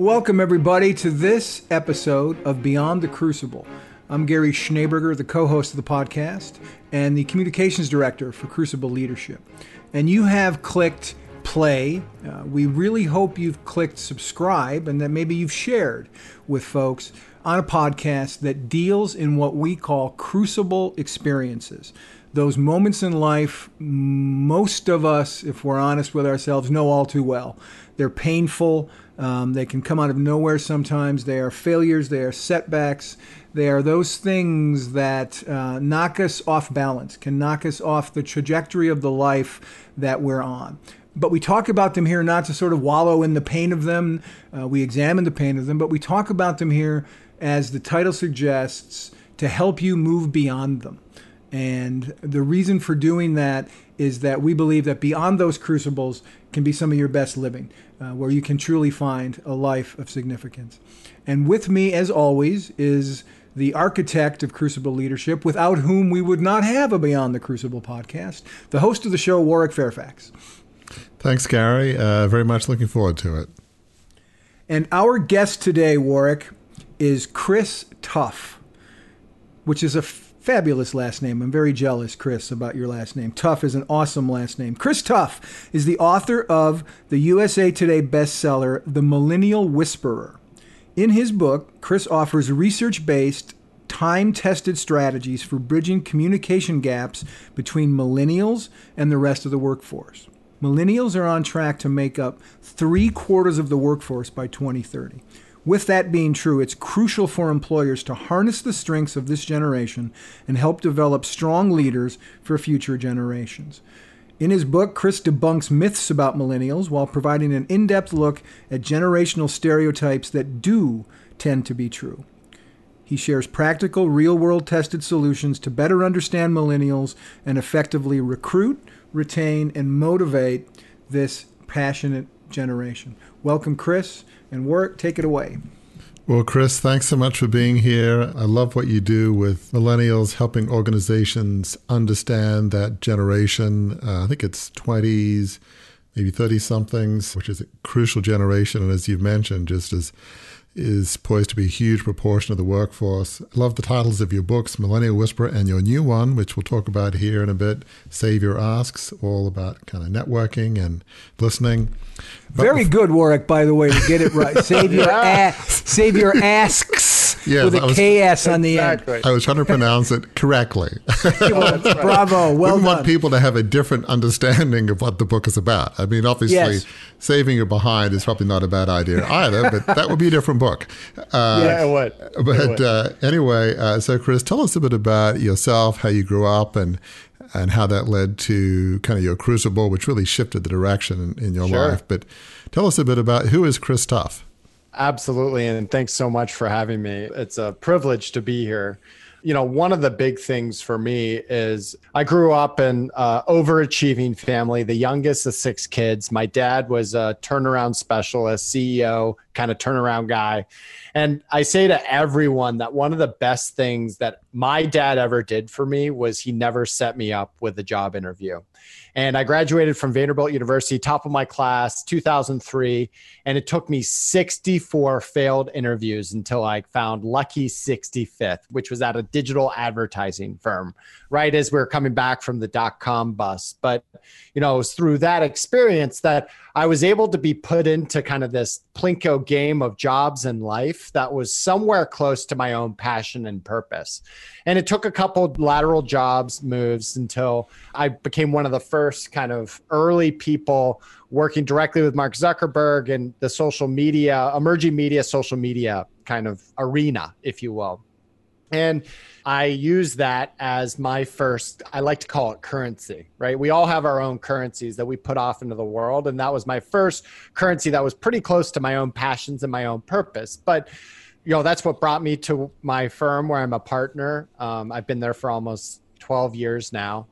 Welcome, everybody, to this episode of Beyond the Crucible. I'm Gary Schneeberger, the co host of the podcast and the communications director for Crucible Leadership. And you have clicked play. Uh, we really hope you've clicked subscribe and that maybe you've shared with folks on a podcast that deals in what we call crucible experiences. Those moments in life, most of us, if we're honest with ourselves, know all too well. They're painful. Um, they can come out of nowhere sometimes. They are failures. They are setbacks. They are those things that uh, knock us off balance, can knock us off the trajectory of the life that we're on but we talk about them here not to sort of wallow in the pain of them. Uh, we examine the pain of them, but we talk about them here as the title suggests to help you move beyond them. And the reason for doing that is that we believe that beyond those crucibles can be some of your best living, uh, where you can truly find a life of significance. And with me, as always, is the architect of Crucible Leadership, without whom we would not have a Beyond the Crucible podcast, the host of the show, Warwick Fairfax. Thanks, Gary. Uh, very much looking forward to it. And our guest today, Warwick, is Chris Tuff, which is a fabulous last name. I'm very jealous, Chris, about your last name. Tuff is an awesome last name. Chris Tuff is the author of the USA Today bestseller, The Millennial Whisperer. In his book, Chris offers research based, time tested strategies for bridging communication gaps between millennials and the rest of the workforce. Millennials are on track to make up three quarters of the workforce by 2030. With that being true, it's crucial for employers to harness the strengths of this generation and help develop strong leaders for future generations. In his book, Chris debunks myths about millennials while providing an in depth look at generational stereotypes that do tend to be true. He shares practical, real world tested solutions to better understand millennials and effectively recruit, retain, and motivate this passionate generation. Welcome, Chris, and Warwick. Take it away. Well, Chris, thanks so much for being here. I love what you do with millennials, helping organizations understand that generation. Uh, I think it's 20s, maybe 30 somethings, which is a crucial generation. And as you've mentioned, just as is poised to be a huge proportion of the workforce. I love the titles of your books, Millennial Whisperer, and your new one, which we'll talk about here in a bit, Save Your Asks, all about kind of networking and listening. But Very good, Warwick, by the way, to get it right. Save Your, yeah. a- Save Your Asks yes, with a was, KS on the exactly. end. I was trying to pronounce it correctly. well, right. Bravo. Well we done. want people to have a different understanding of what the book is about. I mean, obviously, yes. saving your behind is probably not a bad idea either, but that would be a different book. Uh, yeah, it would. But it would. Uh, anyway, uh, so Chris, tell us a bit about yourself, how you grew up, and and how that led to kind of your crucible, which really shifted the direction in, in your sure. life. But tell us a bit about who is Chris Tuff. Absolutely. And thanks so much for having me. It's a privilege to be here. You know, one of the big things for me is I grew up in overachieving family, the youngest of six kids. My dad was a turnaround specialist, CEO, kind of turnaround guy. And I say to everyone that one of the best things that my dad ever did for me was he never set me up with a job interview. And I graduated from Vanderbilt University, top of my class, 2003. And it took me 64 failed interviews until I found lucky 65th, which was at a digital advertising firm, right as we are coming back from the dot com bust. But, you know, it was through that experience that I was able to be put into kind of this Plinko game of jobs and life that was somewhere close to my own passion and purpose. And it took a couple lateral jobs moves until I became one of the first kind of early people working directly with Mark Zuckerberg and the social media, emerging media, social media kind of arena, if you will. And I use that as my first, I like to call it currency, right? We all have our own currencies that we put off into the world. And that was my first currency that was pretty close to my own passions and my own purpose. But, you know, that's what brought me to my firm where I'm a partner. Um, I've been there for almost 12 years now.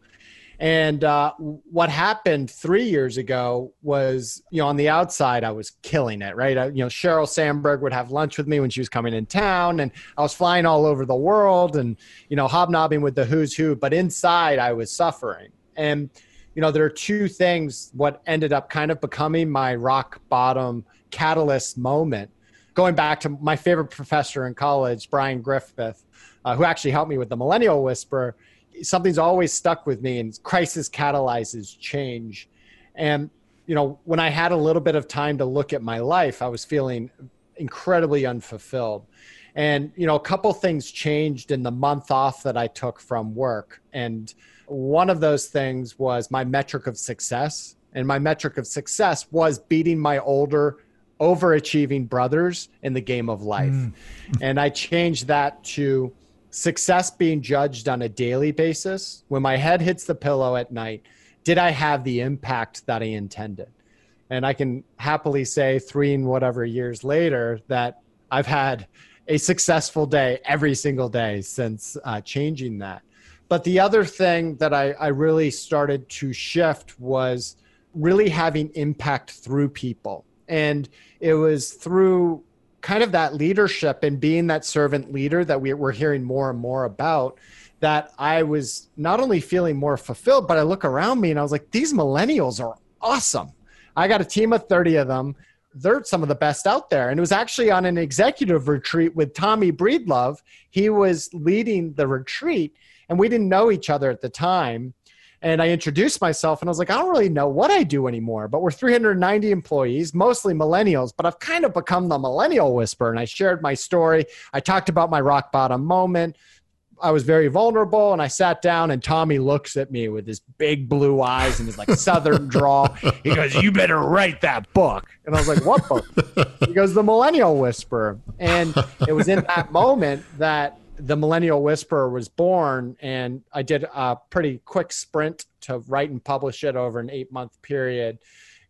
And uh, what happened three years ago was, you know, on the outside, I was killing it, right? I, you know, Sheryl Sandberg would have lunch with me when she was coming in town, and I was flying all over the world and, you know, hobnobbing with the who's who. But inside, I was suffering. And, you know, there are two things what ended up kind of becoming my rock bottom catalyst moment going back to my favorite professor in college, Brian Griffith, uh, who actually helped me with the Millennial Whisper, something's always stuck with me, and crisis catalyzes change. And you know, when I had a little bit of time to look at my life, I was feeling incredibly unfulfilled. And you know, a couple things changed in the month off that I took from work, and one of those things was my metric of success. And my metric of success was beating my older overachieving brothers in the game of life. Mm. and I changed that to success being judged on a daily basis. When my head hits the pillow at night, did I have the impact that I intended? And I can happily say, three and whatever years later, that I've had a successful day every single day since uh, changing that. But the other thing that I, I really started to shift was really having impact through people. And it was through kind of that leadership and being that servant leader that we, we're hearing more and more about that I was not only feeling more fulfilled, but I look around me and I was like, these millennials are awesome. I got a team of 30 of them. They're some of the best out there. And it was actually on an executive retreat with Tommy Breedlove. He was leading the retreat, and we didn't know each other at the time and I introduced myself and I was like, I don't really know what I do anymore, but we're 390 employees, mostly millennials, but I've kind of become the millennial whisperer. And I shared my story. I talked about my rock bottom moment. I was very vulnerable and I sat down and Tommy looks at me with his big blue eyes and his like southern drawl. He goes, You better write that book. And I was like, What book? He goes, The Millennial Whisperer. And it was in that moment that the Millennial Whisperer was born, and I did a pretty quick sprint to write and publish it over an eight month period.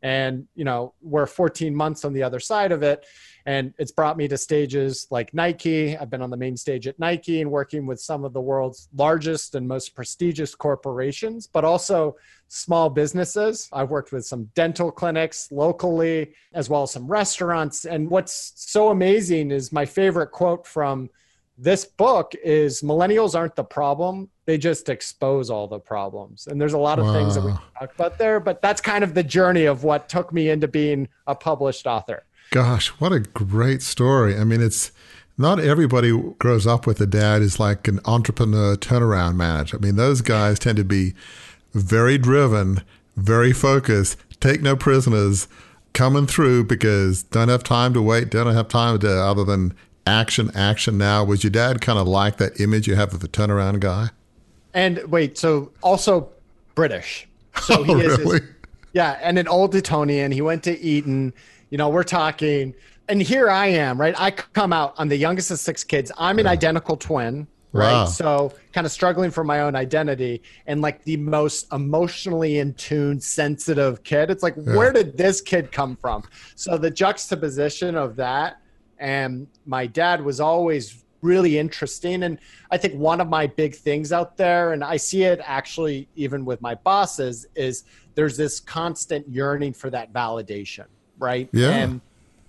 And, you know, we're 14 months on the other side of it. And it's brought me to stages like Nike. I've been on the main stage at Nike and working with some of the world's largest and most prestigious corporations, but also small businesses. I've worked with some dental clinics locally, as well as some restaurants. And what's so amazing is my favorite quote from this book is millennials aren't the problem. They just expose all the problems. And there's a lot of wow. things that we talk about there but that's kind of the journey of what took me into being a published author. Gosh what a great story. I mean it's not everybody grows up with a dad who's like an entrepreneur turnaround manager. I mean those guys tend to be very driven very focused take no prisoners coming through because don't have time to wait don't have time to other than action, action now. Was your dad kind of like that image you have of the turnaround guy? And wait, so also British. So he oh, is really? His, yeah, and an old Etonian. He went to Eton. You know, we're talking, and here I am, right? I come out. I'm the youngest of six kids. I'm an yeah. identical twin, right? Wow. So kind of struggling for my own identity and like the most emotionally in tune, sensitive kid. It's like, yeah. where did this kid come from? So the juxtaposition of that and my dad was always really interesting. And i think one of my big things out there and i see it actually even with my bosses is there's this constant yearning for that validation right? Yeah. And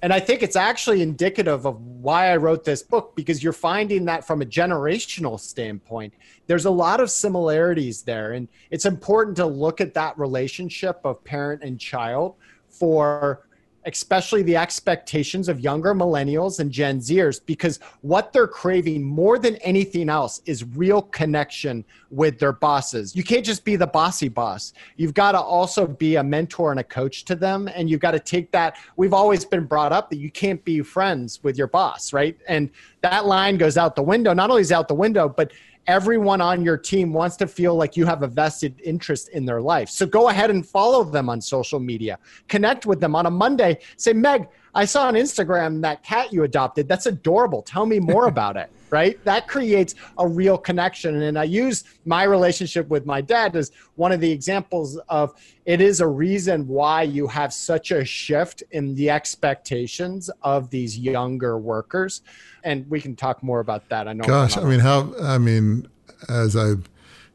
and i think it's actually indicative of why i wrote this book because you're finding that from a generational standpoint there's a lot of similarities there. And it's important to look at that relationship of parent and child for especially the expectations of younger millennials and Gen Zers, because what they're craving more than anything else is real connection with their bosses. You can't just be the bossy boss. You've got to also be a mentor and a coach to them. And you've got to take that. We've always been brought up that you can't be friends with your boss, right? And that line goes out the window. Not only is out the window, but everyone on your team wants to feel like you have a vested interest in their life. So go ahead and follow them on social media. Connect with them on a Monday. Say, Meg, I saw on Instagram that cat you adopted. That's adorable. Tell me more about it. Right? That creates a real connection. And I use my relationship with my dad as one of the examples of it is a reason why you have such a shift in the expectations of these younger workers. And we can talk more about that. I know. Gosh, I mean, how, I mean, as I've,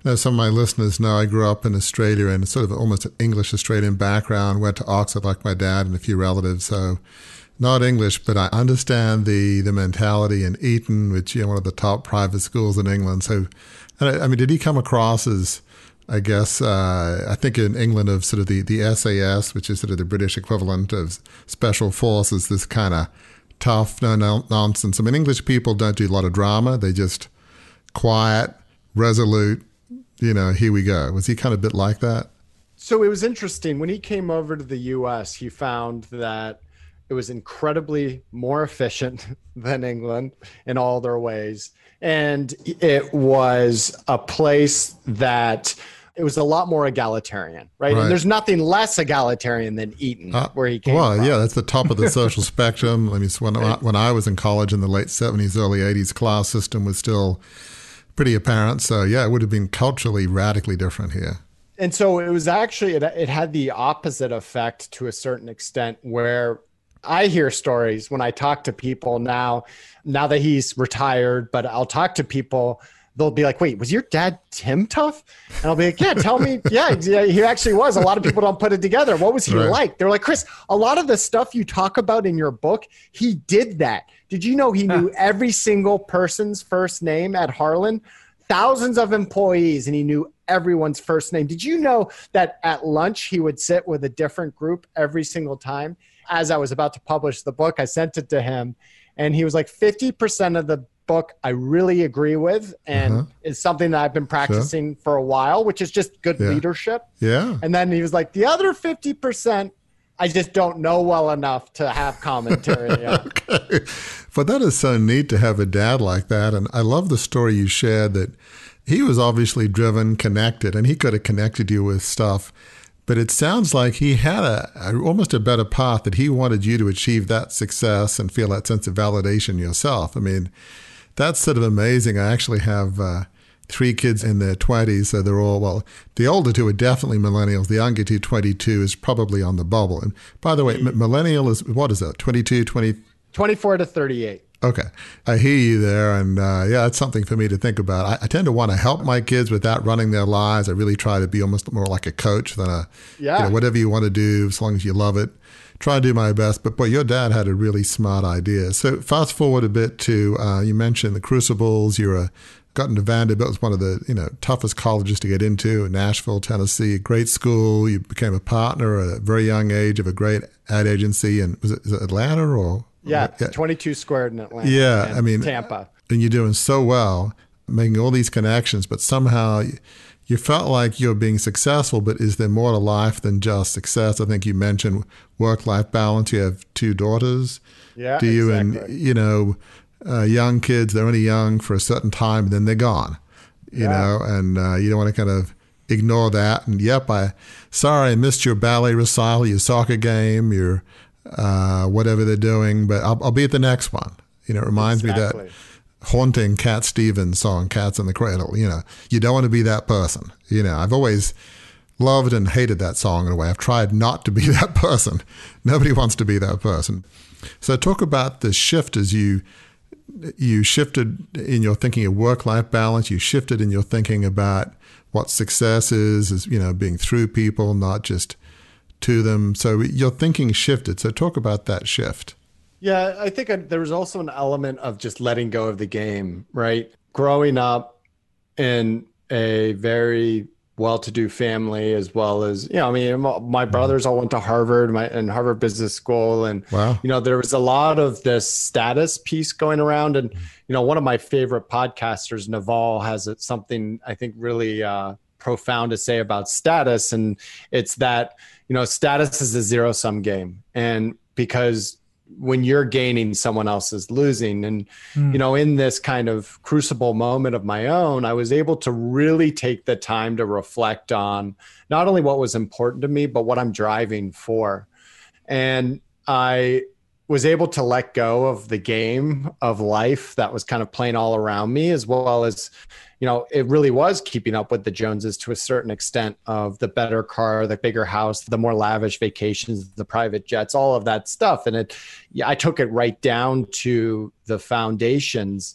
know, some of my listeners know I grew up in Australia and sort of almost an English Australian background, went to Oxford like my dad and a few relatives. So, not English, but I understand the the mentality in Eton, which you know one of the top private schools in England. So, I, I mean, did he come across as I guess uh, I think in England of sort of the, the SAS, which is sort of the British equivalent of special forces, this kind of tough, no, no nonsense. I mean, English people don't do a lot of drama. They just quiet, resolute. You know, here we go. Was he kind of a bit like that? So it was interesting when he came over to the U.S. He found that it was incredibly more efficient than England in all their ways, and it was a place that it was a lot more egalitarian, right? right. And there's nothing less egalitarian than Eton, uh, where he came well, from. yeah, that's the top of the social spectrum. I mean, when, I, when I was in college in the late 70s, early 80s, class system was still pretty apparent. So, yeah, it would have been culturally radically different here. And so it was actually, it, it had the opposite effect to a certain extent, where I hear stories when I talk to people now, now that he's retired, but I'll talk to people they'll be like, "Wait, was your dad Tim Tuff?" And I'll be like, "Yeah, tell me." Yeah, he actually was. A lot of people don't put it together. What was he right. like? They're like, "Chris, a lot of the stuff you talk about in your book, he did that. Did you know he knew every single person's first name at Harlan? Thousands of employees, and he knew everyone's first name. Did you know that at lunch he would sit with a different group every single time?" As I was about to publish the book, I sent it to him, and he was like, 50% of the book I really agree with and uh-huh. is something that I've been practicing sure. for a while, which is just good yeah. leadership. Yeah. And then he was like, the other 50%, I just don't know well enough to have commentary. okay. But that is so neat to have a dad like that. And I love the story you shared that he was obviously driven, connected, and he could have connected you with stuff. But it sounds like he had a, a, almost a better path that he wanted you to achieve that success and feel that sense of validation yourself. I mean, that's sort of amazing. I actually have uh, three kids in their 20s, so they're all, well, the older two are definitely millennials. The younger two, 22, is probably on the bubble. And by the way, m- millennial is, what is that, 22, 20? 24 to 38. Okay. I hear you there. And uh, yeah, it's something for me to think about. I, I, tend to want to help my kids without running their lives. I really try to be almost more like a coach than a, yeah. You know, whatever you want to do, as long as you love it try to do my best. But boy, your dad had a really smart idea. So fast forward a bit to uh, you mentioned the Crucibles. You're a got into Vanderbilt. It's one of the you know toughest colleges to get into in Nashville, Tennessee. Great school. You became a partner at a very young age of a great ad agency. And was it, was it Atlanta or? Yeah, yeah, 22 squared in Atlanta. Yeah, I mean Tampa. And you're doing so well, making all these connections, but somehow you felt like you're being successful, but is there more to life than just success? I think you mentioned work life balance. You have two daughters. Yeah. Do you exactly. and you know, uh, young kids? They're only young for a certain time, and then they're gone. You yeah. know, and uh, you don't want to kind of ignore that. And yep, I sorry I missed your ballet recital, your soccer game, your uh, whatever they're doing, but I'll, I'll, be at the next one. You know, it reminds exactly. me that haunting Cat Stevens song, Cats in the Cradle. You know, you don't want to be that person. You know, I've always loved and hated that song in a way. I've tried not to be that person. Nobody wants to be that person. So talk about the shift as you you shifted in your thinking of work life balance. You shifted in your thinking about what success is, is you know being through people, not just to them. So your thinking shifted. So talk about that shift. Yeah, I think I, there was also an element of just letting go of the game, right? Growing up in a very well-to-do family, as well as you know, I mean, my brothers all went to Harvard, my and Harvard Business School, and wow. you know, there was a lot of this status piece going around. And you know, one of my favorite podcasters, Naval, has something I think really uh, profound to say about status, and it's that you know, status is a zero-sum game, and because when you're gaining someone else is losing. And mm. you know in this kind of crucible moment of my own i was able to really take the time to reflect on not only what was important to me but what i'm driving for. And i was able to let go of the game of life that was kind of playing all around me as well as you know it really was keeping up with the joneses to a certain extent of the better car the bigger house the more lavish vacations the private jets all of that stuff. And it yeah, i took it right down to the foundations.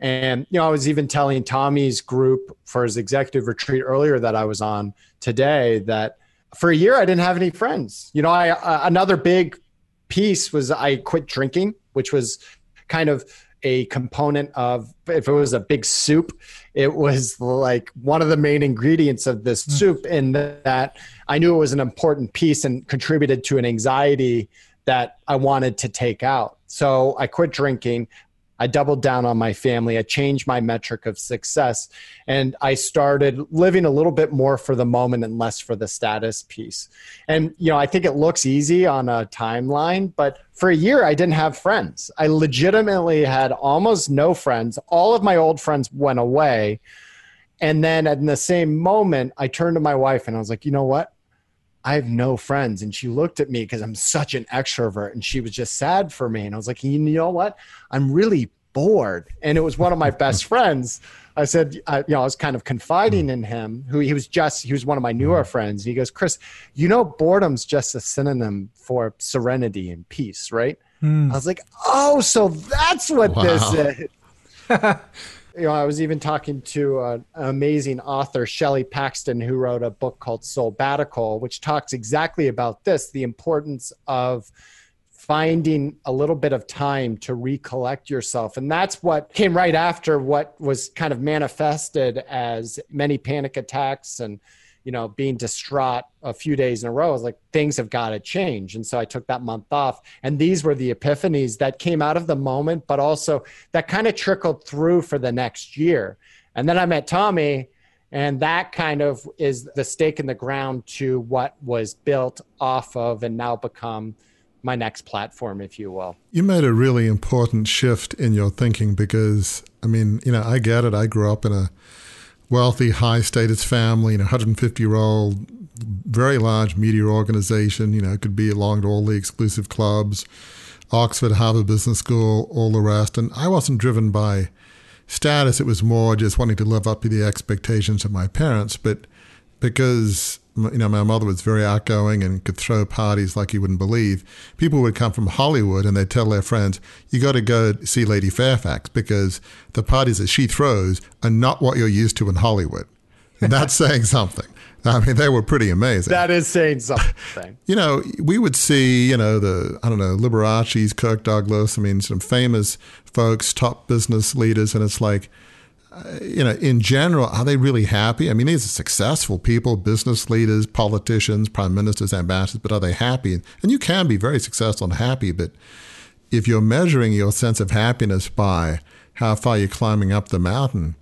And you know i was even telling tommy's group for his executive retreat earlier that i was on today that for a year i didn't have any friends. You know i uh, another big piece was I quit drinking, which was kind of a component of if it was a big soup it was like one of the main ingredients of this mm. soup in that i knew it was an important piece and contributed to an anxiety that I wanted to take out. So I quit drinking. I doubled down on my family. I changed my metric of success and I started living a little bit more for the moment and less for the status piece. And, you know, I think it looks easy on a timeline, but for a year, I didn't have friends. I legitimately had almost no friends. All of my old friends went away. And then in the same moment, I turned to my wife and I was like, you know what? I have no friends. And she looked at me because I'm such an extrovert and she was just sad for me. And I was like, you know what? I'm really bored. And it was one of my best friends. I said, I, you know, I was kind of confiding hmm. in him, who he was just, he was one of my newer hmm. friends. He goes, Chris, you know, boredom's just a synonym for serenity and peace, right? Mm. I was like, oh, so that's what wow. this is. you know, I was even talking to an amazing author, Shelley Paxton, who wrote a book called Soulbatical, which talks exactly about this the importance of finding a little bit of time to recollect yourself. And that's what came right after what was kind of manifested as many panic attacks and you know, being distraught a few days in a row, I was like, things have got to change. And so I took that month off. And these were the epiphanies that came out of the moment, but also that kind of trickled through for the next year. And then I met Tommy, and that kind of is the stake in the ground to what was built off of and now become my next platform, if you will. You made a really important shift in your thinking because, I mean, you know, I get it. I grew up in a wealthy, high status family, you know, 150 year old, very large media organization. You know, could be along to all the exclusive clubs, Oxford, Harvard Business School, all the rest. And I wasn't driven by status. It was more just wanting to live up to the expectations of my parents. But because you know, my mother was very outgoing and could throw parties like you wouldn't believe. People would come from Hollywood and they'd tell their friends, you got to go see Lady Fairfax because the parties that she throws are not what you're used to in Hollywood. And that's saying something. I mean, they were pretty amazing. That is saying something. you know, we would see, you know, the, I don't know, Liberace's, Kirk Douglas, I mean, some famous folks, top business leaders, and it's like, you know, in general, are they really happy? I mean, these are successful people, business leaders, politicians, prime ministers, ambassadors, but are they happy? And you can be very successful and happy, but if you're measuring your sense of happiness by how far you're climbing up the mountain,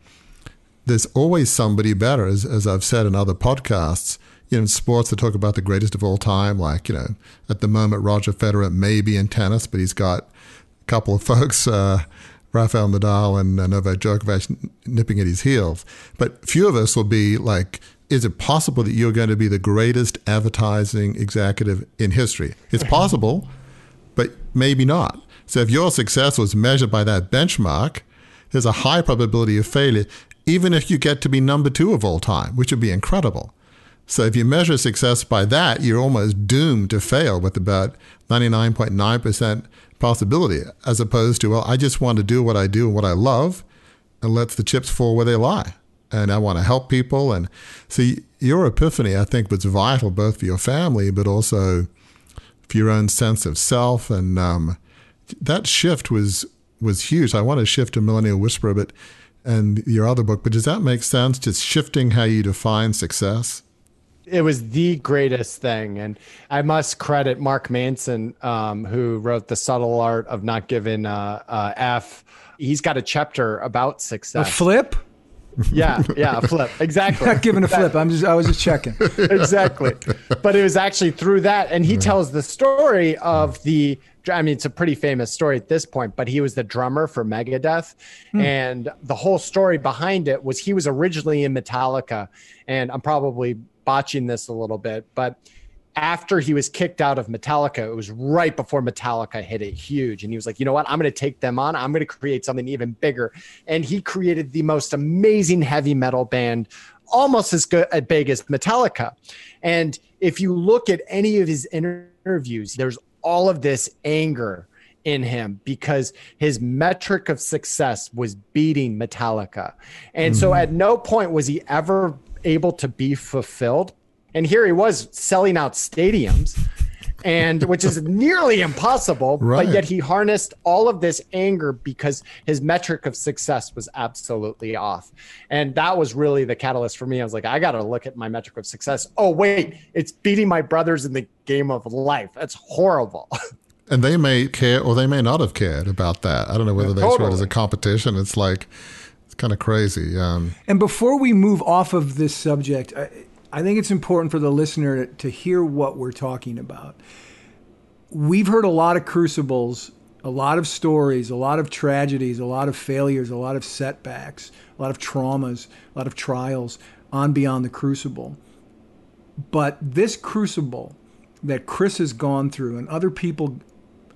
there's always somebody better, as, as I've said in other podcasts. You know, in sports, they talk about the greatest of all time. Like, you know, at the moment, Roger Federer may be in tennis, but he's got a couple of folks. Uh, Rafael Nadal and uh, Novak Djokovic nipping at his heels. But few of us will be like, is it possible that you're going to be the greatest advertising executive in history? It's possible, but maybe not. So if your success was measured by that benchmark, there's a high probability of failure, even if you get to be number two of all time, which would be incredible. So if you measure success by that, you're almost doomed to fail with about 99.9% possibility, as opposed to, well, I just want to do what I do and what I love and let the chips fall where they lie. And I want to help people. And see, your epiphany, I think, was vital both for your family, but also for your own sense of self. And um, that shift was was huge. I want to shift to Millennial Whisperer, but and your other book, but does that make sense? Just shifting how you define success? It was the greatest thing. And i must credit mark manson um, who wrote the subtle art of not giving uh, uh, f. He's got a chapter about success. A flip? Yeah yeah a flip. Exactly. Not giving a flip. I'm just i was just checking. Exactly. But it was actually through that and he tells the story of the I mean, it's a pretty famous story at this point, but he was the drummer for Megadeth. Hmm. And the whole story behind it was he was originally in Metallica. And I'm probably botching this a little bit, but after he was kicked out of Metallica, it was right before Metallica hit it huge. And he was like, you know what? I'm going to take them on. I'm going to create something even bigger. And he created the most amazing heavy metal band, almost as good as big as Metallica. And if you look at any of his interviews, there's all of this anger in him because his metric of success was beating Metallica. And mm-hmm. so at no point was he ever able to be fulfilled. And here he was selling out stadiums, and which is nearly impossible. Right. But yet he harnessed all of this anger because his metric of success was absolutely off. And that was really the catalyst for me. I was like, I got to look at my metric of success. Oh, wait, it's beating my brothers in the game of life. That's horrible. And they may care or they may not have cared about that. I don't know whether yeah, they totally. saw it as a competition. It's like, kind of crazy. Um, and before we move off of this subject, I, I think it's important for the listener to, to hear what we're talking about. We've heard a lot of crucibles, a lot of stories, a lot of tragedies, a lot of failures, a lot of setbacks, a lot of traumas, a lot of trials on Beyond the Crucible. But this crucible that Chris has gone through and other people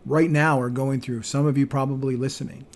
right now are going through, some of you probably listening,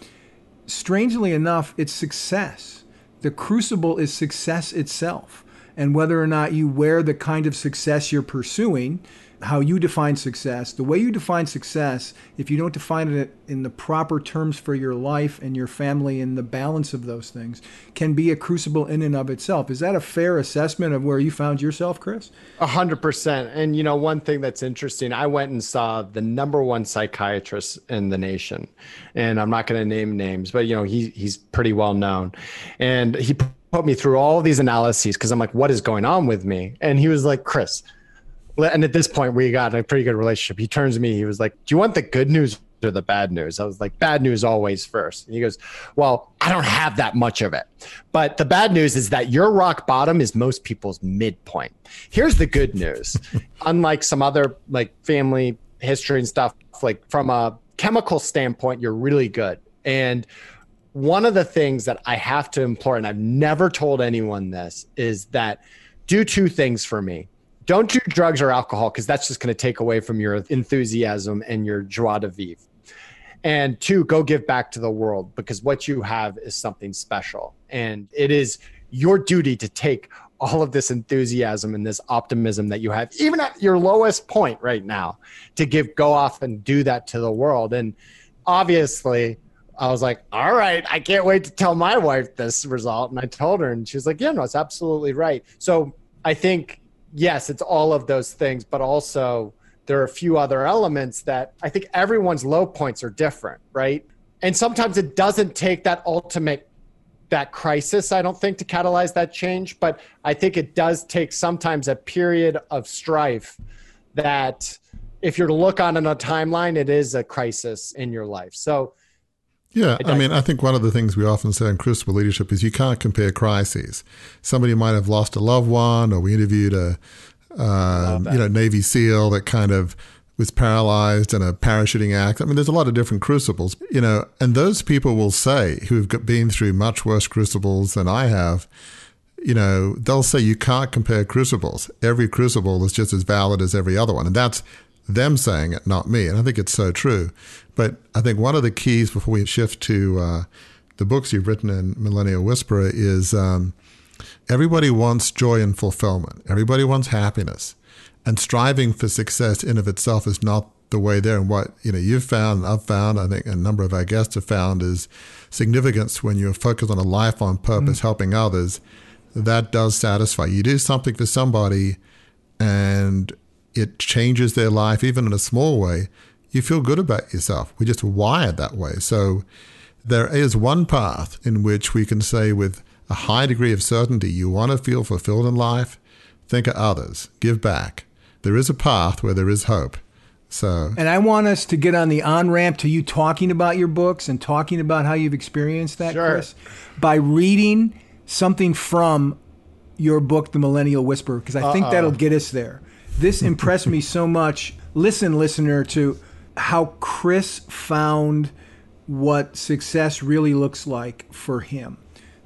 strangely enough, it's success. The crucible is success itself. And whether or not you wear the kind of success you're pursuing, how you define success, the way you define success, if you don't define it in the proper terms for your life and your family and the balance of those things, can be a crucible in and of itself. Is that a fair assessment of where you found yourself, Chris? A hundred percent. And you know, one thing that's interesting, I went and saw the number one psychiatrist in the nation, and I'm not going to name names, but you know, he he's pretty well known, and he put me through all these analyses because I'm like, what is going on with me? And he was like, Chris and at this point we got a pretty good relationship. He turns to me he was like do you want the good news or the bad news? I was like bad news always first. And he goes well i don't have that much of it. But the bad news is that your rock bottom is most people's midpoint. Here's the good news. Unlike some other like family history and stuff like from a chemical standpoint you're really good. And one of the things that i have to implore and i've never told anyone this is that do two things for me don't do drugs or alcohol because that's just going to take away from your enthusiasm and your joie de vivre. And two, go give back to the world because what you have is something special. And it is your duty to take all of this enthusiasm and this optimism that you have, even at your lowest point right now, to give go off and do that to the world. And obviously, I was like, all right, I can't wait to tell my wife this result. And I told her, and she was like, yeah, no, it's absolutely right. So I think yes, it's all of those things, but also there are a few other elements that I think everyone's low points are different, right? And sometimes it doesn't take that ultimate that crisis, I don't think, to catalyze that change, but I think it does take sometimes a period of strife that if you're to look on in a timeline, it is a crisis in your life. So yeah, I mean, I think one of the things we often say in Crucible Leadership is you can't compare crises. Somebody might have lost a loved one, or we interviewed a, uh, you know, Navy SEAL that kind of was paralyzed in a parachuting act. I mean, there's a lot of different crucibles, you know, and those people will say who've been through much worse crucibles than I have. You know, they'll say you can't compare crucibles. Every crucible is just as valid as every other one, and that's them saying it, not me. And I think it's so true. But I think one of the keys before we shift to uh, the books you've written in Millennial Whisperer is um, everybody wants joy and fulfillment. Everybody wants happiness. And striving for success in of itself is not the way there. And what you know you've found, and I've found, I think a number of our guests have found is significance when you're focused on a life on purpose, mm helping others. That does satisfy. You do something for somebody, and it changes their life, even in a small way you feel good about yourself. We're just wired that way. So there is one path in which we can say with a high degree of certainty you want to feel fulfilled in life, think of others, give back. There is a path where there is hope. So And I want us to get on the on ramp to you talking about your books and talking about how you've experienced that, sure. Chris, by reading something from your book, The Millennial Whisper, because I Uh-oh. think that'll get us there. This impressed me so much. Listen, listener, to how Chris found what success really looks like for him.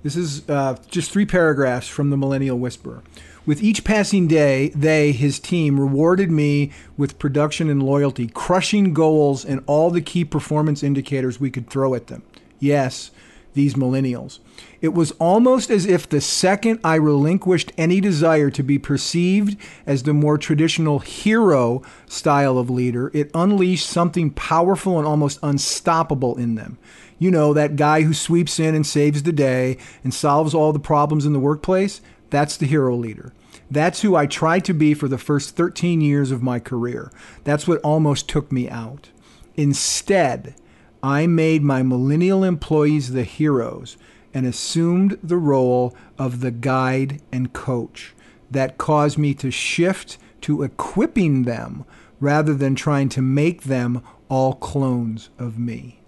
This is uh, just three paragraphs from the Millennial Whisperer. With each passing day, they, his team, rewarded me with production and loyalty, crushing goals and all the key performance indicators we could throw at them. Yes, these millennials. It was almost as if the second I relinquished any desire to be perceived as the more traditional hero style of leader, it unleashed something powerful and almost unstoppable in them. You know, that guy who sweeps in and saves the day and solves all the problems in the workplace? That's the hero leader. That's who I tried to be for the first 13 years of my career. That's what almost took me out. Instead, I made my millennial employees the heroes and assumed the role of the guide and coach. That caused me to shift to equipping them rather than trying to make them all clones of me.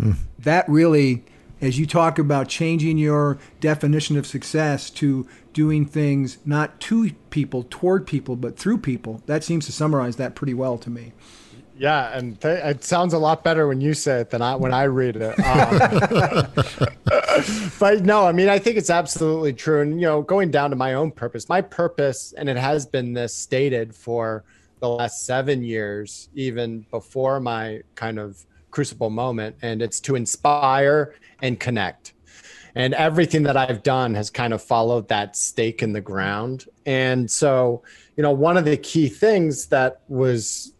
Mm. That really, as you talk about changing your definition of success to doing things not to people, toward people, but through people, that seems to summarize that pretty well to me. Yeah, and th- it sounds a lot better when you say it than I when I read it. Um, but no, I mean, I think it's absolutely true. And you know, going down to my own purpose, my purpose, and it has been this stated for the last seven years, even before my kind of crucible moment, and it's to inspire and connect. And everything that I've done has kind of followed that stake in the ground. And so, you know, one of the key things that was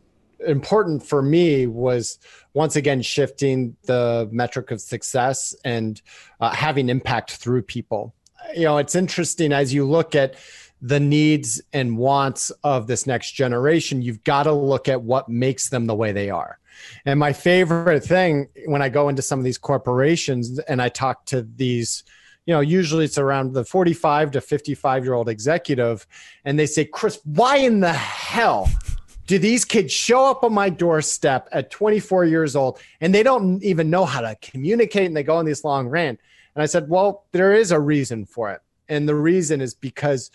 important for me was once again shifting the metric of success and uh, having impact through people. You know, it's interesting as you look at the needs and wants of this next generation, you've got to look at what makes them the way they are. And my favorite thing when I go into some of these corporations and I talk to these, you know, usually it's around the 45 to 55 year old executive, and they say, Chris, why in the hell do these kids show up on my doorstep at 24 years old and they don't even know how to communicate and they go on this long rant? And I said, well, there is a reason for it. And the reason is because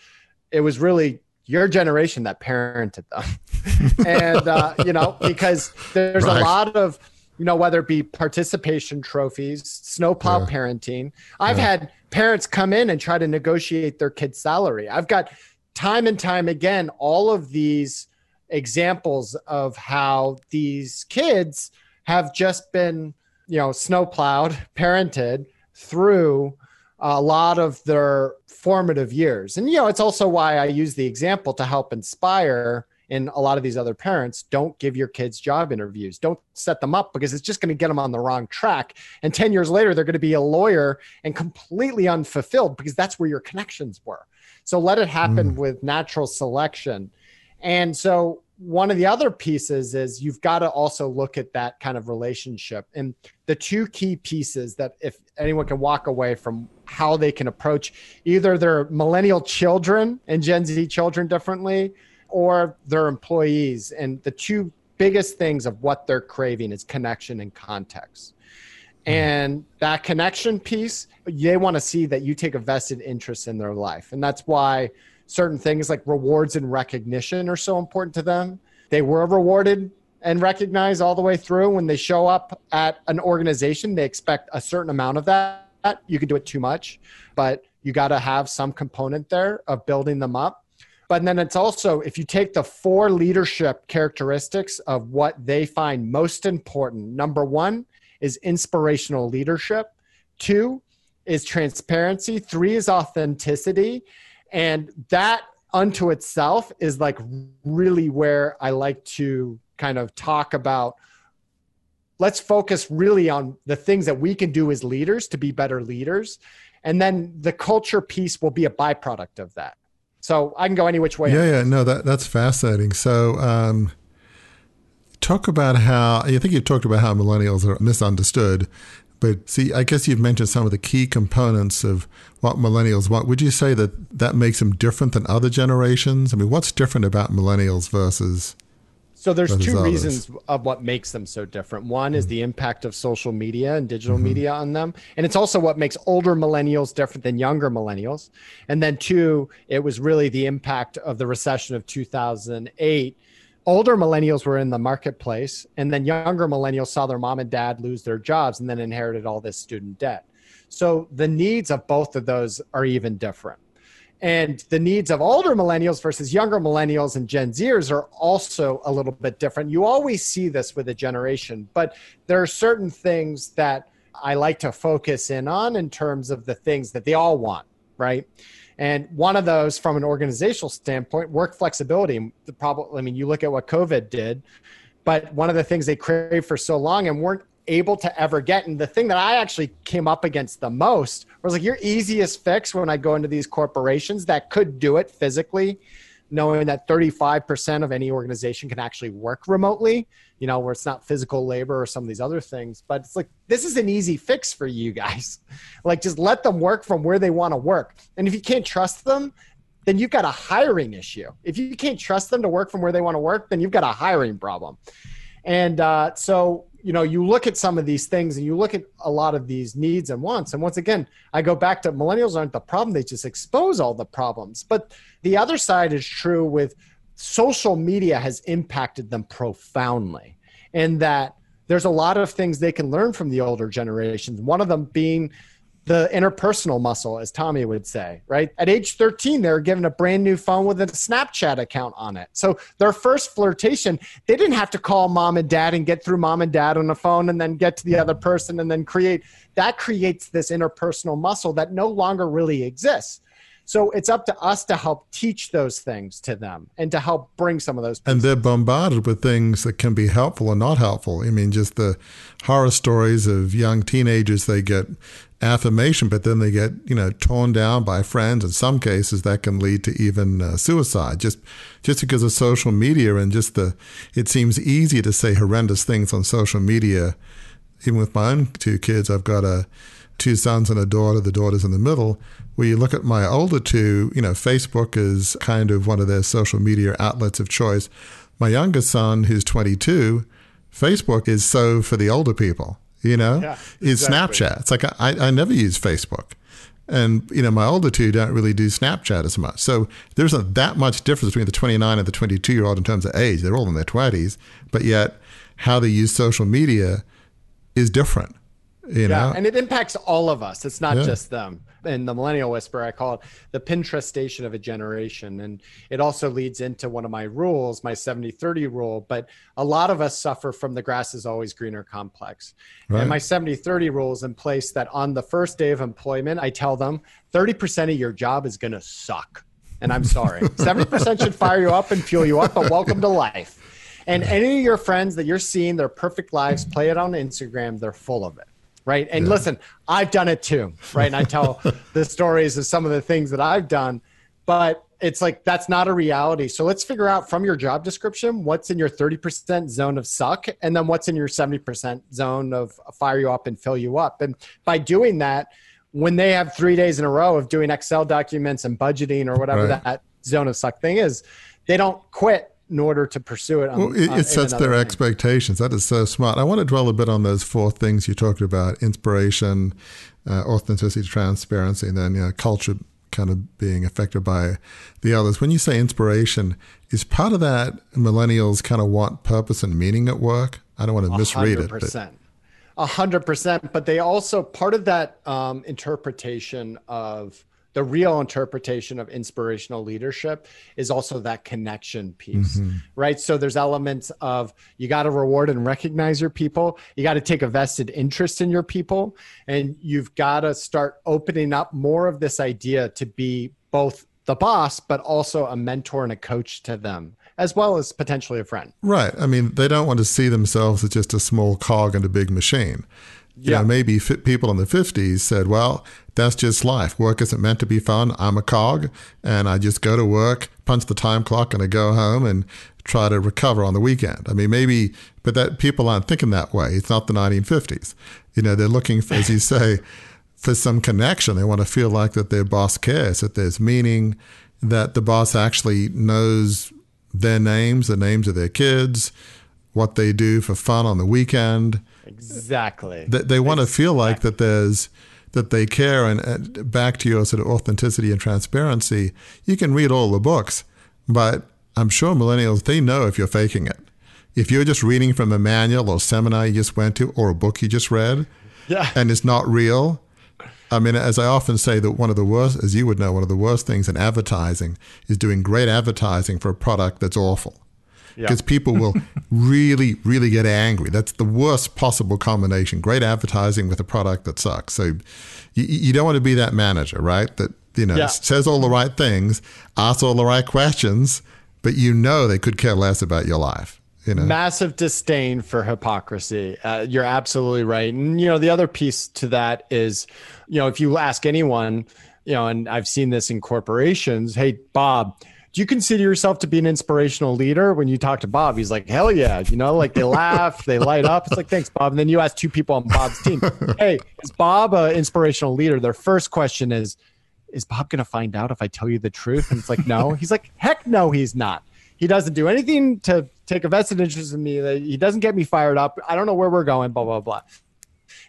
it was really your generation that parented them. and, uh, you know, because there's right. a lot of, you know, whether it be participation trophies, snowplow yeah. parenting. I've yeah. had parents come in and try to negotiate their kid's salary. I've got time and time again all of these examples of how these kids have just been, you know, snowplowed, parented through a lot of their formative years. And, you know, it's also why I use the example to help inspire in a lot of these other parents don't give your kids job interviews don't set them up because it's just going to get them on the wrong track and 10 years later they're going to be a lawyer and completely unfulfilled because that's where your connections were so let it happen mm. with natural selection and so one of the other pieces is you've got to also look at that kind of relationship. And the two key pieces that if anyone can walk away from how they can approach either their millennial children and Gen Z children differently or their employees. And the two biggest things of what they're craving is connection and context. Hmm. And that connection piece, they want to see that you take a vested interest in their life. And that's why certain things like rewards and recognition are so important to them. They were rewarded and recognized all the way through. When they show up at an organization, they expect a certain amount of that. You can do it too much, but you got to have some component there of building them up. But then it's also, if you take the four leadership characteristics of what they find most important, number one is inspirational leadership, two is transparency, three is authenticity, and that unto itself is like really where I like to kind of talk about let's focus really on the things that we can do as leaders to be better leaders. And then the culture piece will be a byproduct of that. So i can go any which way yeah yeah no that that's fascinating. So um, talk about how i think you've talked about how millennials are misunderstood but see, I guess you've mentioned some of the key components of what millennials want. Would you say that that makes them different than other generations? I mean, what's different about millennials versus? So there's two others? reasons of what makes them so different. One is mm-hmm. the impact of social media and digital mm-hmm. media on them, and it's also what makes older millennials different than younger millennials. And then two, it was really the impact of the recession of 2008 older millennials were in the marketplace and then younger millennials saw their mom and dad lose their jobs and then inherited all this student debt. So the needs of both of those are even different. And the needs of older millennials versus younger millennials and gen zers are also a little bit different. You always see this with a generation but there are certain things that i like to focus in on in terms of the things that they all want right and one of those, from an organizational standpoint, work flexibility. The problem, I mean, you look at what COVID did, but one of the things they craved for so long and weren't able to ever get. And the thing that I actually came up against the most was like your easiest fix when I go into these corporations that could do it physically knowing that 35% of any organization can actually work remotely, you know, where it's not physical labor or some of these other things. But it's like, this is an easy fix for you guys. like, just let them work from where they want to work. And if you can't trust them, then you've got a hiring issue. If you can't trust them to work from where they want to work, then you've got a hiring problem. And uh, so, you know, you look at some of these things and you look at a lot of these needs and wants. And once again, I go back to millennials aren't the problem, they just expose all the problems. But the other side is true with social media has impacted them profoundly, in that there's a lot of things they can learn from the older generations. One of them being the interpersonal muscle, as Tommy would say, right? At age 13, they were given a brand new phone with a Snapchat account on it. So their first flirtation, they didn't have to call mom and dad and get through mom and dad on the phone and then get to the other person and then create that creates this interpersonal muscle that no longer really exists. So it's up to us to help teach those things to them and to help bring some of those. Pieces. And they're bombarded with things that can be helpful or not helpful. I mean, just the horror stories of young teenagers, they get affirmation, but then they get, you know, torn down by friends. In some cases, that can lead to even uh, suicide just, just because of social media and just the, it seems easy to say horrendous things on social media. Even with my own two kids, I've got a, two sons and a daughter. The daughter's in the middle where you look at my older two, you know, Facebook is kind of one of their social media outlets of choice. My youngest son, who's 22, Facebook is so for the older people, you know, yeah, exactly. is Snapchat. It's like I, I never use Facebook. And, you know, my older two don't really do Snapchat as much. So there's not that much difference between the 29 and the 22 year old in terms of age. They're all in their 20s, but yet how they use social media is different. You yeah, know? and it impacts all of us. It's not yeah. just them. And the millennial whisperer, I call it the Pinterest station of a generation. And it also leads into one of my rules, my 70 30 rule. But a lot of us suffer from the grass is always greener complex. Right. And my 70 30 rule is in place that on the first day of employment, I tell them 30% of your job is going to suck. And I'm sorry. 70% should fire you up and fuel you up, but welcome to life. And any of your friends that you're seeing their perfect lives, play it on Instagram, they're full of it right? And yeah. listen, I've done it too, right? And I tell the stories of some of the things that I've done, but it's like that's not a reality. So let's figure out from your job description what's in your 30% zone of suck and then what's in your 70% zone of fire you up and fill you up. And by doing that, when they have three days in a row of doing Excel documents and budgeting or whatever right. that zone of suck thing is, they don't quit in order to pursue it. On, well, it, it sets their thing. expectations. That is so smart. I want to dwell a bit on those four things you talked about: inspiration, uh, authenticity, transparency, and then you know, culture kind of being affected by the others. When you say inspiration, is part of that millennials kind of want purpose and meaning at work? I don't want to misread 100%. it. But. A hundred percent, but they also part of that um, interpretation of the real interpretation of inspirational leadership is also that connection piece, mm-hmm. right? So there's elements of you got to reward and recognize your people. You got to take a vested interest in your people. And you've got to start opening up more of this idea to be both the boss, but also a mentor and a coach to them as well as potentially a friend. Right. I mean, they don't want to see themselves as just a small cog in a big machine. You yeah. know, maybe people in the 50s said, well, that's just life. Work isn't meant to be fun. I'm a cog and I just go to work, punch the time clock, and I go home and try to recover on the weekend. I mean, maybe, but that people aren't thinking that way. It's not the 1950s. You know, they're looking, for, as you say, for some connection. They want to feel like that their boss cares, that there's meaning, that the boss actually knows their names, the names of their kids, what they do for fun on the weekend Exactly. They, they want exactly. to feel like that there's that they care and, and back to your sort of authenticity and transparency. You can read all the books, but I'm sure millennials they know if you're faking it. If you're just reading from a manual or seminar you just went to or a book you just read, yeah. and it's not real. I mean, as I often say, that one of the worst, as you would know, one of the worst things in advertising is doing great advertising for a product that's awful because yeah. people will really, really get angry. That's the worst possible combination. Great advertising with a product that sucks. So you, you don't want to be that manager, right? That you know yeah. says all the right things, asks all the right questions, but you know they could care less about your life. You know? Massive disdain for hypocrisy. Uh, you're absolutely right. And you know the other piece to that is, you know, if you ask anyone, you know, and I've seen this in corporations. Hey, Bob do you consider yourself to be an inspirational leader? When you talk to Bob, he's like, hell yeah. You know, like they laugh, they light up. It's like, thanks, Bob. And then you ask two people on Bob's team, hey, is Bob an inspirational leader? Their first question is, is Bob going to find out if I tell you the truth? And it's like, no. He's like, heck no, he's not. He doesn't do anything to take a vested interest in me. He doesn't get me fired up. I don't know where we're going, blah, blah, blah.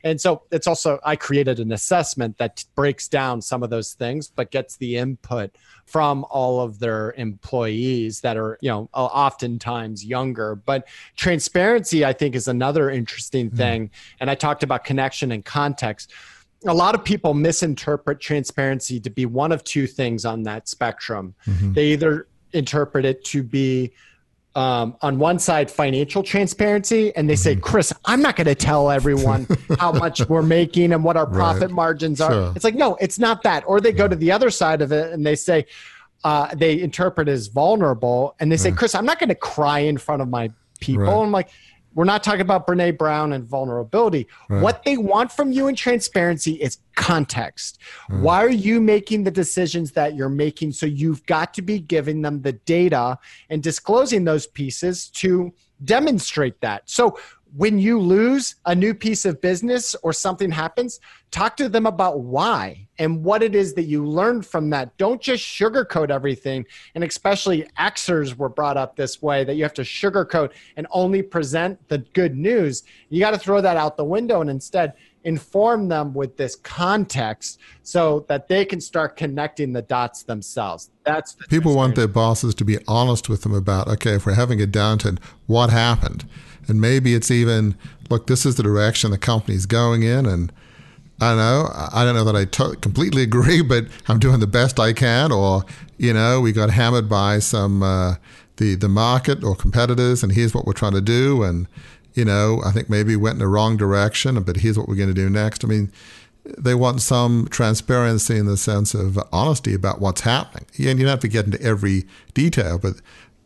And so it's also, I created an assessment that breaks down some of those things, but gets the input from all of their employees that are, you know, oftentimes younger. But transparency, I think, is another interesting mm-hmm. thing. And I talked about connection and context. A lot of people misinterpret transparency to be one of two things on that spectrum. Mm-hmm. They either interpret it to be um, on one side financial transparency and they say mm-hmm. chris i'm not going to tell everyone how much we're making and what our profit right. margins are sure. it's like no it's not that or they yeah. go to the other side of it and they say uh, they interpret as vulnerable and they say chris i'm not going to cry in front of my people right. i'm like we're not talking about Brene Brown and vulnerability. Right. What they want from you in transparency is context. Mm. Why are you making the decisions that you're making? So you've got to be giving them the data and disclosing those pieces to demonstrate that. So when you lose a new piece of business or something happens, talk to them about why and what it is that you learned from that. Don't just sugarcoat everything. And especially Xers were brought up this way that you have to sugarcoat and only present the good news. You got to throw that out the window and instead inform them with this context so that they can start connecting the dots themselves. That's the people want their bosses to be honest with them about okay, if we're having a downturn, what happened? And maybe it's even look this is the direction the company's going in and I don't know I don't know that I to- completely agree but I'm doing the best I can or you know we got hammered by some uh, the the market or competitors and here's what we're trying to do and you know I think maybe we went in the wrong direction but here's what we're going to do next I mean they want some transparency in the sense of honesty about what's happening. And you don't have to get into every detail, but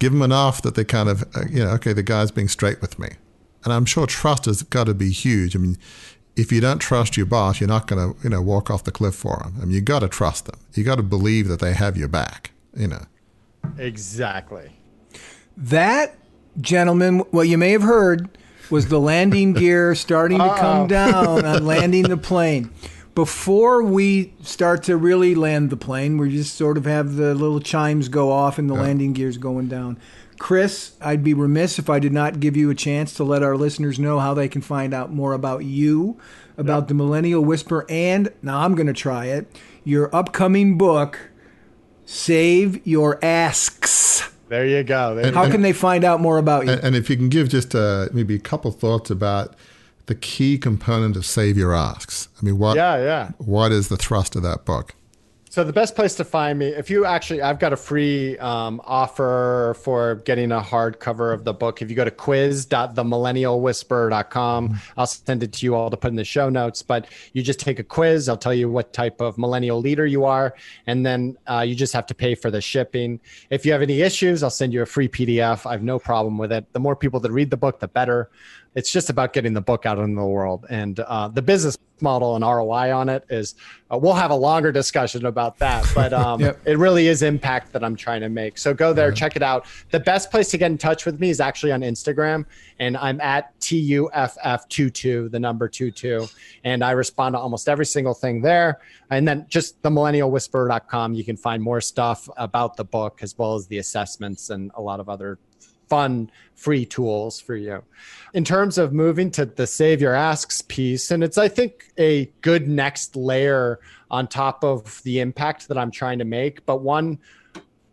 give them enough that they kind of, uh, you know, okay, the guy's being straight with me. And I'm sure trust has got to be huge. I mean, if you don't trust your boss, you're not going to, you know, walk off the cliff for them. I mean, you got to trust them. You got to believe that they have your back, you know. Exactly. That, gentlemen, what you may have heard was the landing gear starting to come down on landing the plane before we start to really land the plane, we just sort of have the little chimes go off and the yeah. landing gears going down. Chris, I'd be remiss if I did not give you a chance to let our listeners know how they can find out more about you, about the Millennial Whisperer, and now I'm going to try it your upcoming book, Save Your Asks. There you go. There how can they find out more about you? And, and if you can give just uh, maybe a couple thoughts about the key component of Save Your Asks? I mean, what? Yeah, yeah. What is the thrust of that book? So the best place to find me, if you actually, I've got a free um, offer for getting a hardcover of the book. If you go to quiz.themillennialwhisperer.com, mm-hmm. I'll send it to you all to put in the show notes. But you just take a quiz. I'll tell you what type of millennial leader you are, and then uh, you just have to pay for the shipping. If you have any issues, I'll send you a free PDF. I have no problem with it. The more people that read the book, the better it's just about getting the book out in the world and uh, the business model and roi on it is uh, we'll have a longer discussion about that but um, yep. it really is impact that i'm trying to make so go there right. check it out the best place to get in touch with me is actually on instagram and i'm at tuff22 the number 22 and i respond to almost every single thing there and then just the millennialwhisperer.com you can find more stuff about the book as well as the assessments and a lot of other fun free tools for you. In terms of moving to the Save Your Asks piece, and it's, I think, a good next layer on top of the impact that I'm trying to make. But one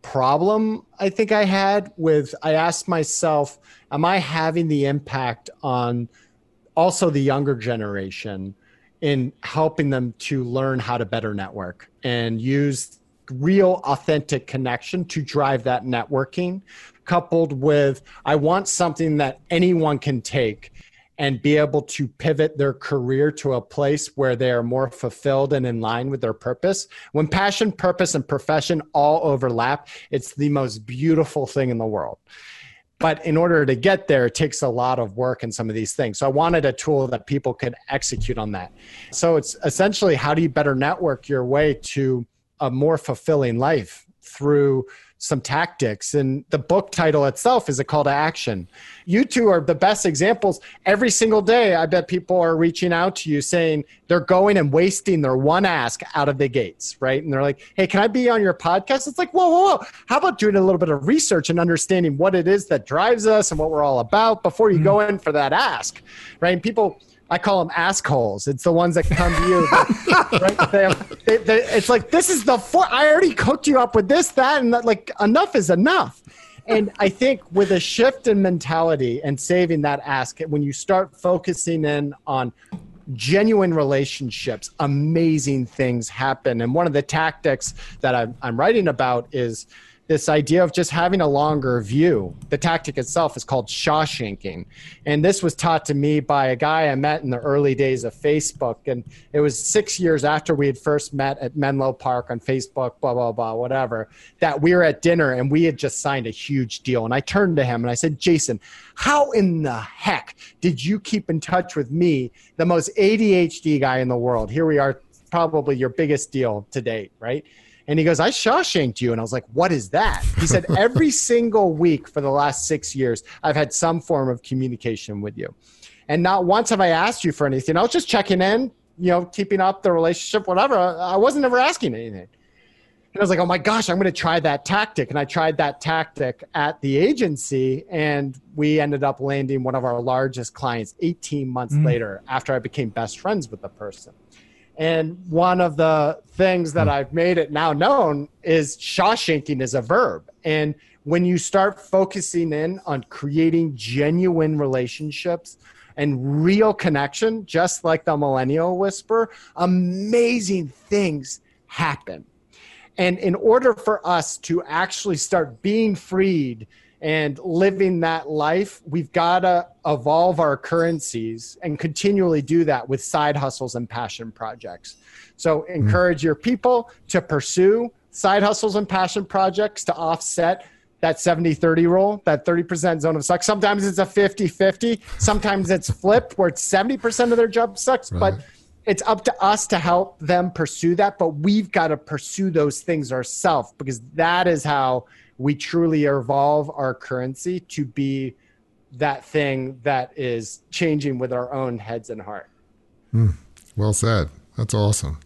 problem I think I had with, I asked myself, am I having the impact on also the younger generation in helping them to learn how to better network and use real authentic connection to drive that networking coupled with I want something that anyone can take and be able to pivot their career to a place where they are more fulfilled and in line with their purpose. When passion, purpose, and profession all overlap, it's the most beautiful thing in the world. But in order to get there, it takes a lot of work and some of these things. So I wanted a tool that people could execute on that. So it's essentially how do you better network your way to a more fulfilling life through some tactics. And the book title itself is a call to action. You two are the best examples. Every single day, I bet people are reaching out to you saying they're going and wasting their one ask out of the gates, right? And they're like, hey, can I be on your podcast? It's like, whoa, whoa, whoa. How about doing a little bit of research and understanding what it is that drives us and what we're all about before you mm-hmm. go in for that ask, right? And people, I call them assholes. It's the ones that come to you. right? They have, they, they, it's like this is the four. I already cooked you up with this, that, and that. Like enough is enough. And I think with a shift in mentality and saving that ask, when you start focusing in on genuine relationships, amazing things happen. And one of the tactics that I'm, I'm writing about is this idea of just having a longer view. The tactic itself is called Shawshanking. And this was taught to me by a guy I met in the early days of Facebook. And it was six years after we had first met at Menlo Park on Facebook, blah, blah, blah, whatever, that we were at dinner and we had just signed a huge deal. And I turned to him and I said, Jason, how in the heck did you keep in touch with me, the most ADHD guy in the world? Here we are, probably your biggest deal to date, right? And he goes, I Shawshanked you. And I was like, what is that? He said, every single week for the last six years, I've had some form of communication with you. And not once have I asked you for anything. I was just checking in, you know, keeping up the relationship, whatever. I wasn't ever asking anything. And I was like, oh my gosh, I'm going to try that tactic. And I tried that tactic at the agency, and we ended up landing one of our largest clients 18 months mm. later after I became best friends with the person. And one of the things that hmm. I've made it now known is Shawshanking is a verb. And when you start focusing in on creating genuine relationships and real connection, just like the millennial whisperer, amazing things happen. And in order for us to actually start being freed and living that life, we've got to evolve our currencies and continually do that with side hustles and passion projects. So, hmm. encourage your people to pursue side hustles and passion projects to offset that 70 30 rule, that 30% zone of suck. Sometimes it's a 50 50, sometimes it's flipped where it's 70% of their job sucks, right. but it's up to us to help them pursue that. But we've got to pursue those things ourselves because that is how we truly evolve our currency to be that thing that is changing with our own heads and heart. Mm, well said. That's awesome.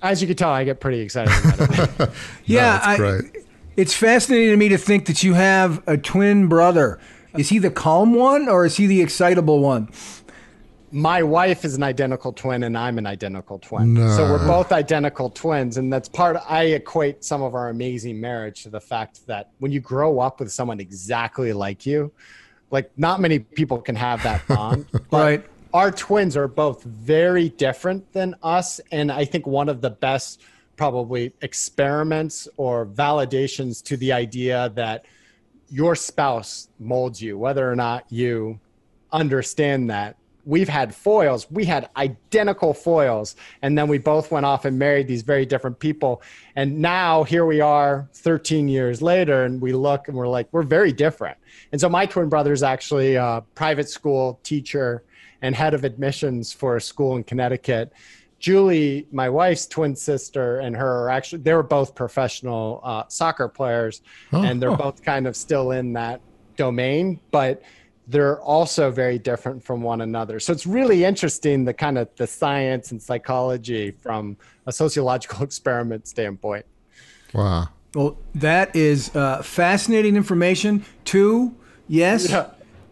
As you can tell, I get pretty excited about it. yeah, no, I, it's fascinating to me to think that you have a twin brother. Is he the calm one or is he the excitable one? My wife is an identical twin and I'm an identical twin. No. So we're both identical twins. And that's part, of, I equate some of our amazing marriage to the fact that when you grow up with someone exactly like you, like not many people can have that bond. right. Our twins are both very different than us. And I think one of the best, probably, experiments or validations to the idea that your spouse molds you, whether or not you understand that we've had foils. We had identical foils. And then we both went off and married these very different people. And now here we are 13 years later, and we look and we're like, we're very different. And so my twin brother is actually a private school teacher and head of admissions for a school in Connecticut. Julie, my wife's twin sister, and her are actually, they were both professional uh, soccer players, oh, and they're oh. both kind of still in that domain. But they're also very different from one another. So it's really interesting the kind of the science and psychology from a sociological experiment standpoint. Wow. Well, that is uh, fascinating information. Two, yes. Yeah.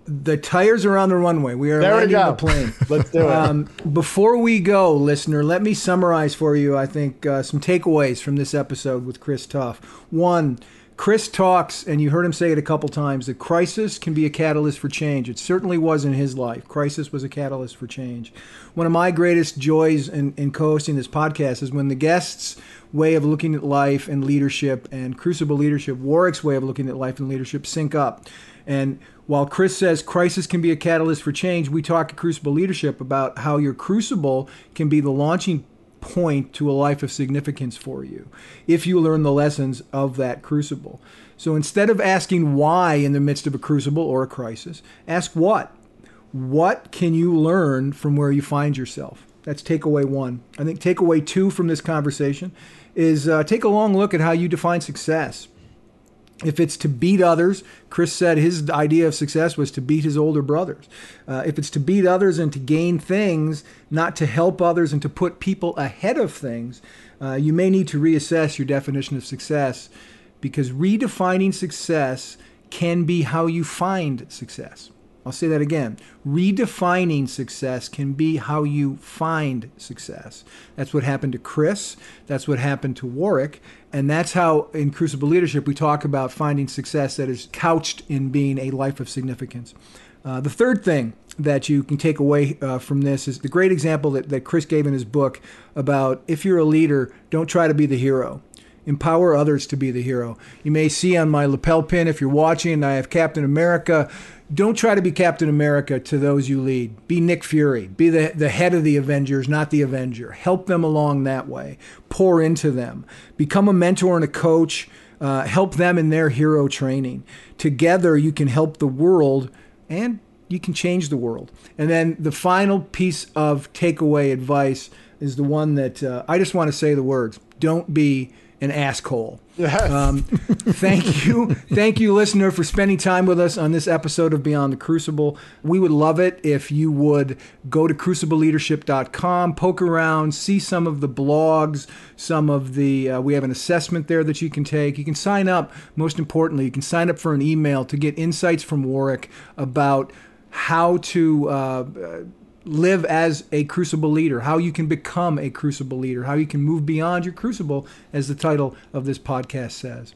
The tires are on the runway. We are there landing the plane. Let's do it. Um, before we go, listener, let me summarize for you. I think uh, some takeaways from this episode with Chris Tuff. One, Chris talks, and you heard him say it a couple times, that crisis can be a catalyst for change. It certainly was in his life. Crisis was a catalyst for change. One of my greatest joys in, in co hosting this podcast is when the guests' way of looking at life and leadership and Crucible Leadership, Warwick's way of looking at life and leadership, sync up. And while Chris says crisis can be a catalyst for change, we talk at Crucible Leadership about how your crucible can be the launching point to a life of significance for you if you learn the lessons of that crucible. So instead of asking why in the midst of a crucible or a crisis, ask what. What can you learn from where you find yourself? That's takeaway one. I think takeaway two from this conversation is uh, take a long look at how you define success. If it's to beat others, Chris said his idea of success was to beat his older brothers. Uh, if it's to beat others and to gain things, not to help others and to put people ahead of things, uh, you may need to reassess your definition of success because redefining success can be how you find success. I'll say that again. Redefining success can be how you find success. That's what happened to Chris. That's what happened to Warwick. And that's how, in Crucible Leadership, we talk about finding success that is couched in being a life of significance. Uh, the third thing that you can take away uh, from this is the great example that, that Chris gave in his book about if you're a leader, don't try to be the hero empower others to be the hero. You may see on my lapel pin, if you're watching, I have Captain America. Don't try to be Captain America to those you lead. Be Nick Fury. Be the, the head of the Avengers, not the Avenger. Help them along that way. Pour into them. Become a mentor and a coach. Uh, help them in their hero training. Together, you can help the world and you can change the world. And then the final piece of takeaway advice is the one that uh, I just want to say the words don't be an asshole. Yes. Um, thank you. Thank you, listener, for spending time with us on this episode of Beyond the Crucible. We would love it if you would go to crucibleleadership.com, poke around, see some of the blogs, some of the, uh, we have an assessment there that you can take. You can sign up, most importantly, you can sign up for an email to get insights from Warwick about how to uh, live as a crucible leader, how you can become a crucible leader, how you can move beyond your crucible, as the title of this podcast says.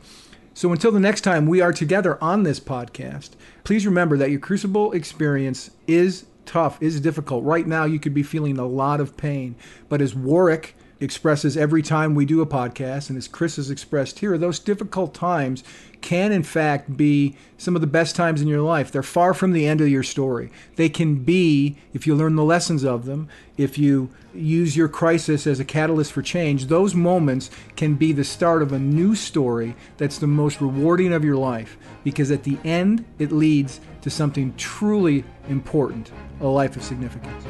So until the next time we are together on this podcast, please remember that your crucible experience is tough, is difficult. Right now, you could be feeling a lot of pain. But as Warwick expresses every time we do a podcast, and as Chris has expressed here, those difficult times can, in fact, be some of the best times in your life. They're far from the end of your story. They can be, if you learn the lessons of them, if you use your crisis as a catalyst for change, those moments can be the start of a new story that's the most rewarding of your life because at the end, it leads to something truly important a life of significance.